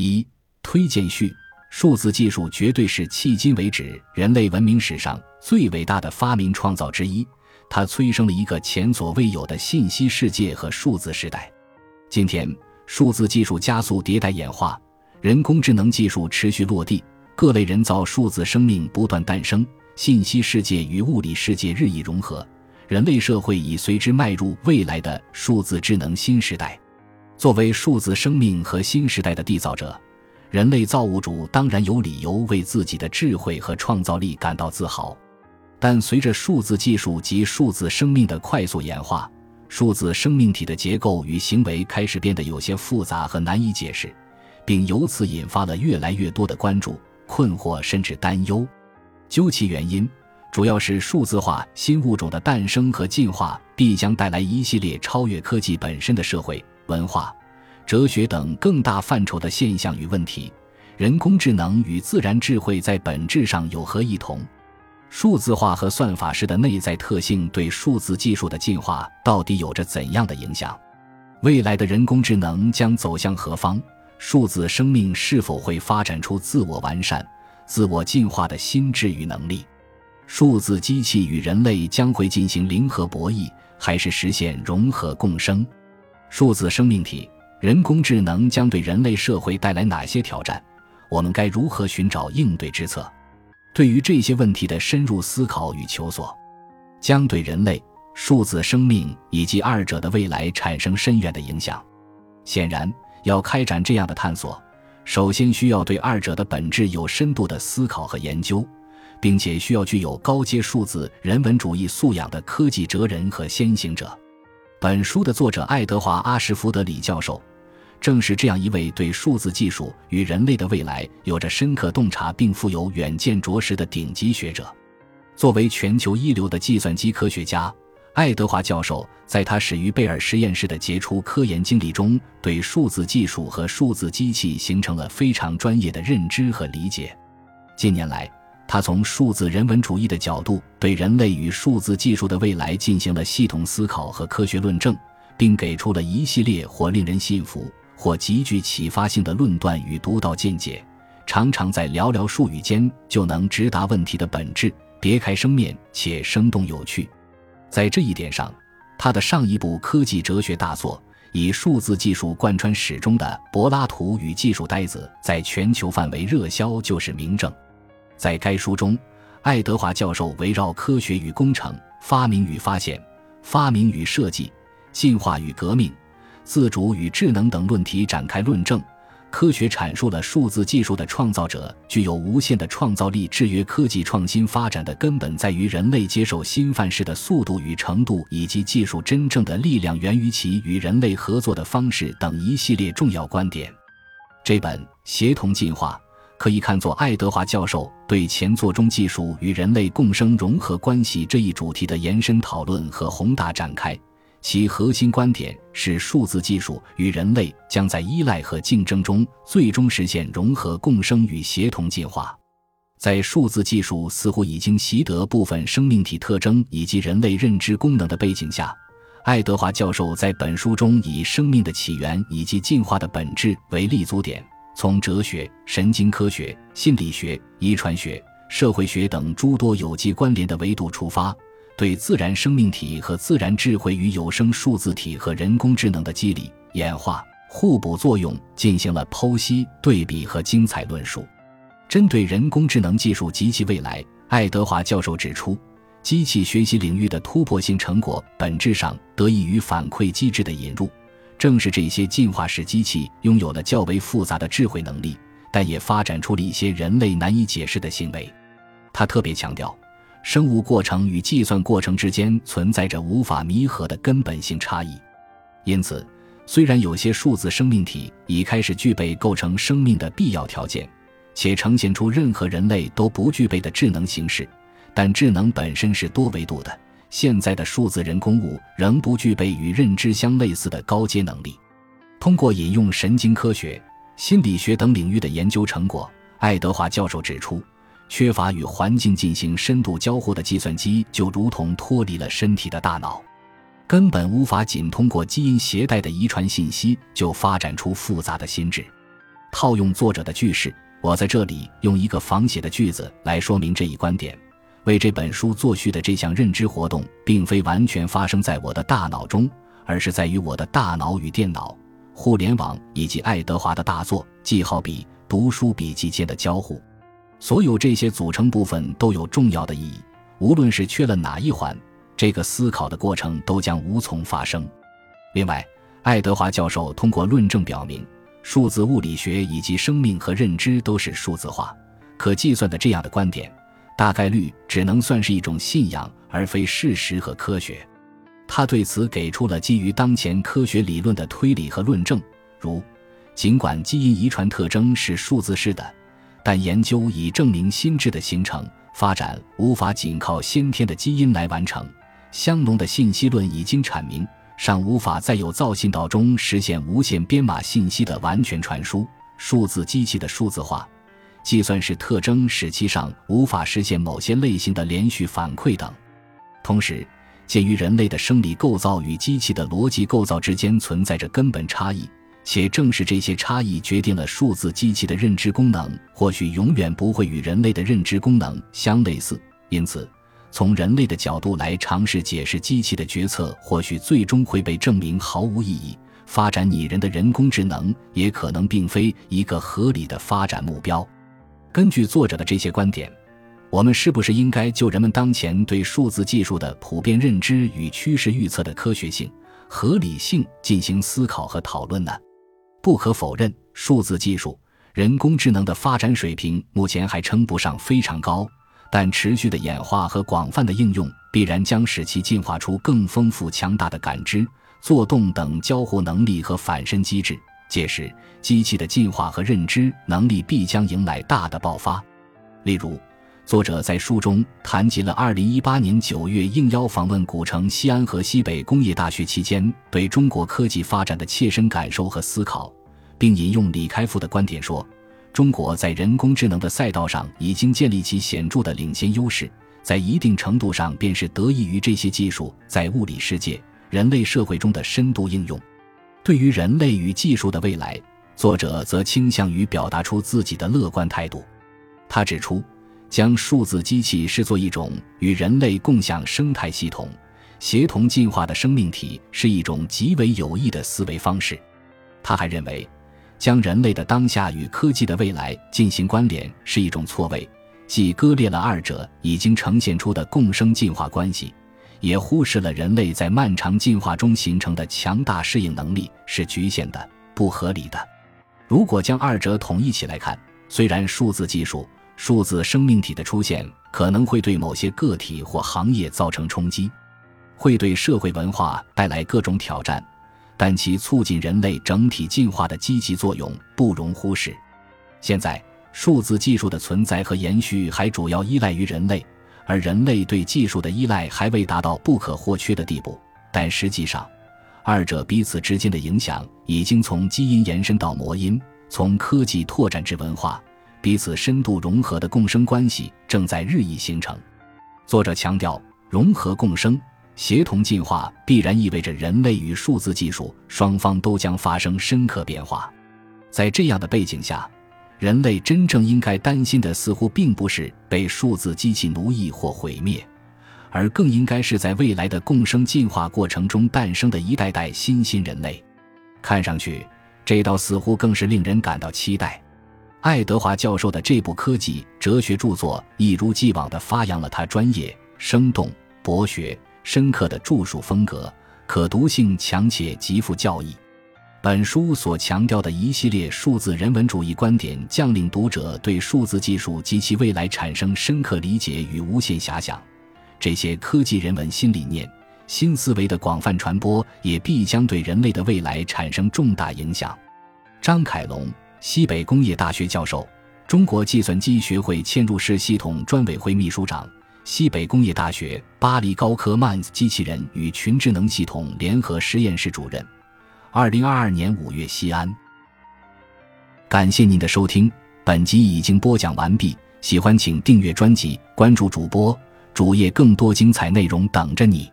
一推荐序：数字技术绝对是迄今为止人类文明史上最伟大的发明创造之一，它催生了一个前所未有的信息世界和数字时代。今天，数字技术加速迭代演化，人工智能技术持续落地，各类人造数字生命不断诞生，信息世界与物理世界日益融合。人类社会已随之迈入未来的数字智能新时代。作为数字生命和新时代的缔造者，人类造物主当然有理由为自己的智慧和创造力感到自豪。但随着数字技术及数字生命的快速演化，数字生命体的结构与行为开始变得有些复杂和难以解释，并由此引发了越来越多的关注、困惑甚至担忧。究其原因。主要是数字化新物种的诞生和进化必将带来一系列超越科技本身的社会、文化、哲学等更大范畴的现象与问题。人工智能与自然智慧在本质上有何异同？数字化和算法式的内在特性对数字技术的进化到底有着怎样的影响？未来的人工智能将走向何方？数字生命是否会发展出自我完善、自我进化的心智与能力？数字机器与人类将会进行零和博弈，还是实现融合共生？数字生命体、人工智能将对人类社会带来哪些挑战？我们该如何寻找应对之策？对于这些问题的深入思考与求索，将对人类、数字生命以及二者的未来产生深远的影响。显然，要开展这样的探索，首先需要对二者的本质有深度的思考和研究。并且需要具有高阶数字人文主义素养的科技哲人和先行者。本书的作者爱德华·阿什福德里教授，正是这样一位对数字技术与人类的未来有着深刻洞察并富有远见卓识的顶级学者。作为全球一流的计算机科学家，爱德华教授在他始于贝尔实验室的杰出科研经历中，对数字技术和数字机器形成了非常专业的认知和理解。近年来，他从数字人文主义的角度，对人类与数字技术的未来进行了系统思考和科学论证，并给出了一系列或令人信服、或极具启发性的论断与独到见解，常常在寥寥数语间就能直达问题的本质，别开生面且生动有趣。在这一点上，他的上一部科技哲学大作，以数字技术贯穿始终的《柏拉图与技术呆子》在全球范围热销就是明证。在该书中，爱德华教授围绕科学与工程、发明与发现、发明与设计、进化与革命、自主与智能等论题展开论证，科学阐述了数字技术的创造者具有无限的创造力，制约科技创新发展的根本在于人类接受新范式的速度与程度，以及技术真正的力量源于其与人类合作的方式等一系列重要观点。这本《协同进化》。可以看作爱德华教授对前作中技术与人类共生融合关系这一主题的延伸讨论和宏大展开。其核心观点是，数字技术与人类将在依赖和竞争中最终实现融合共生与协同进化。在数字技术似乎已经习得部分生命体特征以及人类认知功能的背景下，爱德华教授在本书中以生命的起源以及进化的本质为立足点。从哲学、神经科学、心理学、遗传学、社会学等诸多有机关联的维度出发，对自然生命体和自然智慧与有声数字体和人工智能的机理、演化、互补作用进行了剖析、对比和精彩论述。针对人工智能技术及其未来，爱德华教授指出，机器学习领域的突破性成果本质上得益于反馈机制的引入。正是这些进化式机器拥有了较为复杂的智慧能力，但也发展出了一些人类难以解释的行为。他特别强调，生物过程与计算过程之间存在着无法弥合的根本性差异。因此，虽然有些数字生命体已开始具备构成生命的必要条件，且呈现出任何人类都不具备的智能形式，但智能本身是多维度的。现在的数字人工物仍不具备与认知相类似的高阶能力。通过引用神经科学、心理学等领域的研究成果，爱德华教授指出，缺乏与环境进行深度交互的计算机就如同脱离了身体的大脑，根本无法仅通过基因携带的遗传信息就发展出复杂的心智。套用作者的句式，我在这里用一个仿写的句子来说明这一观点。为这本书作序的这项认知活动，并非完全发生在我的大脑中，而是在于我的大脑与电脑、互联网以及爱德华的大作记号笔、读书笔记间的交互。所有这些组成部分都有重要的意义。无论是缺了哪一环，这个思考的过程都将无从发生。另外，爱德华教授通过论证表明，数字物理学以及生命和认知都是数字化、可计算的这样的观点。大概率只能算是一种信仰，而非事实和科学。他对此给出了基于当前科学理论的推理和论证，如：尽管基因遗传特征是数字式的，但研究已证明心智的形成发展无法仅靠先天的基因来完成。香农的信息论已经阐明，尚无法在有造信道中实现无限编码信息的完全传输。数字机器的数字化。计算式特征使其上无法实现某些类型的连续反馈等。同时，鉴于人类的生理构造与机器的逻辑构造之间存在着根本差异，且正是这些差异决定了数字机器的认知功能或许永远不会与人类的认知功能相类似。因此，从人类的角度来尝试解释机器的决策，或许最终会被证明毫无意义。发展拟人的人工智能也可能并非一个合理的发展目标。根据作者的这些观点，我们是不是应该就人们当前对数字技术的普遍认知与趋势预测的科学性、合理性进行思考和讨论呢？不可否认，数字技术、人工智能的发展水平目前还称不上非常高，但持续的演化和广泛的应用必然将使其进化出更丰富、强大的感知、作动等交互能力和反身机制。届时，机器的进化和认知能力必将迎来大的爆发。例如，作者在书中谈及了2018年9月应邀访问古城西安和西北工业大学期间对中国科技发展的切身感受和思考，并引用李开复的观点说：“中国在人工智能的赛道上已经建立起显著的领先优势，在一定程度上便是得益于这些技术在物理世界、人类社会中的深度应用。”对于人类与技术的未来，作者则倾向于表达出自己的乐观态度。他指出，将数字机器视作一种与人类共享生态系统、协同进化的生命体，是一种极为有益的思维方式。他还认为，将人类的当下与科技的未来进行关联是一种错位，既割裂了二者已经呈现出的共生进化关系。也忽视了人类在漫长进化中形成的强大适应能力是局限的、不合理的。如果将二者统一起来看，虽然数字技术、数字生命体的出现可能会对某些个体或行业造成冲击，会对社会文化带来各种挑战，但其促进人类整体进化的积极作用不容忽视。现在，数字技术的存在和延续还主要依赖于人类。而人类对技术的依赖还未达到不可或缺的地步，但实际上，二者彼此之间的影响已经从基因延伸到魔音，从科技拓展至文化，彼此深度融合的共生关系正在日益形成。作者强调，融合共生、协同进化必然意味着人类与数字技术双方都将发生深刻变化。在这样的背景下。人类真正应该担心的，似乎并不是被数字机器奴役或毁灭，而更应该是在未来的共生进化过程中诞生的一代代新新人类。看上去，这倒似乎更是令人感到期待。爱德华教授的这部科技哲学著作，一如既往地发扬了他专业、生动、博学、深刻的著述风格，可读性强且极富教义。本书所强调的一系列数字人文主义观点，将令读者对数字技术及其未来产生深刻理解与无限遐想。这些科技人文新理念、新思维的广泛传播，也必将对人类的未来产生重大影响。张凯龙，西北工业大学教授，中国计算机学会嵌入式系统专委会秘书长，西北工业大学巴黎高科曼机器人与群智能系统联合实验室主任。二零二二年五月，西安。感谢您的收听，本集已经播讲完毕。喜欢请订阅专辑，关注主播主页，更多精彩内容等着你。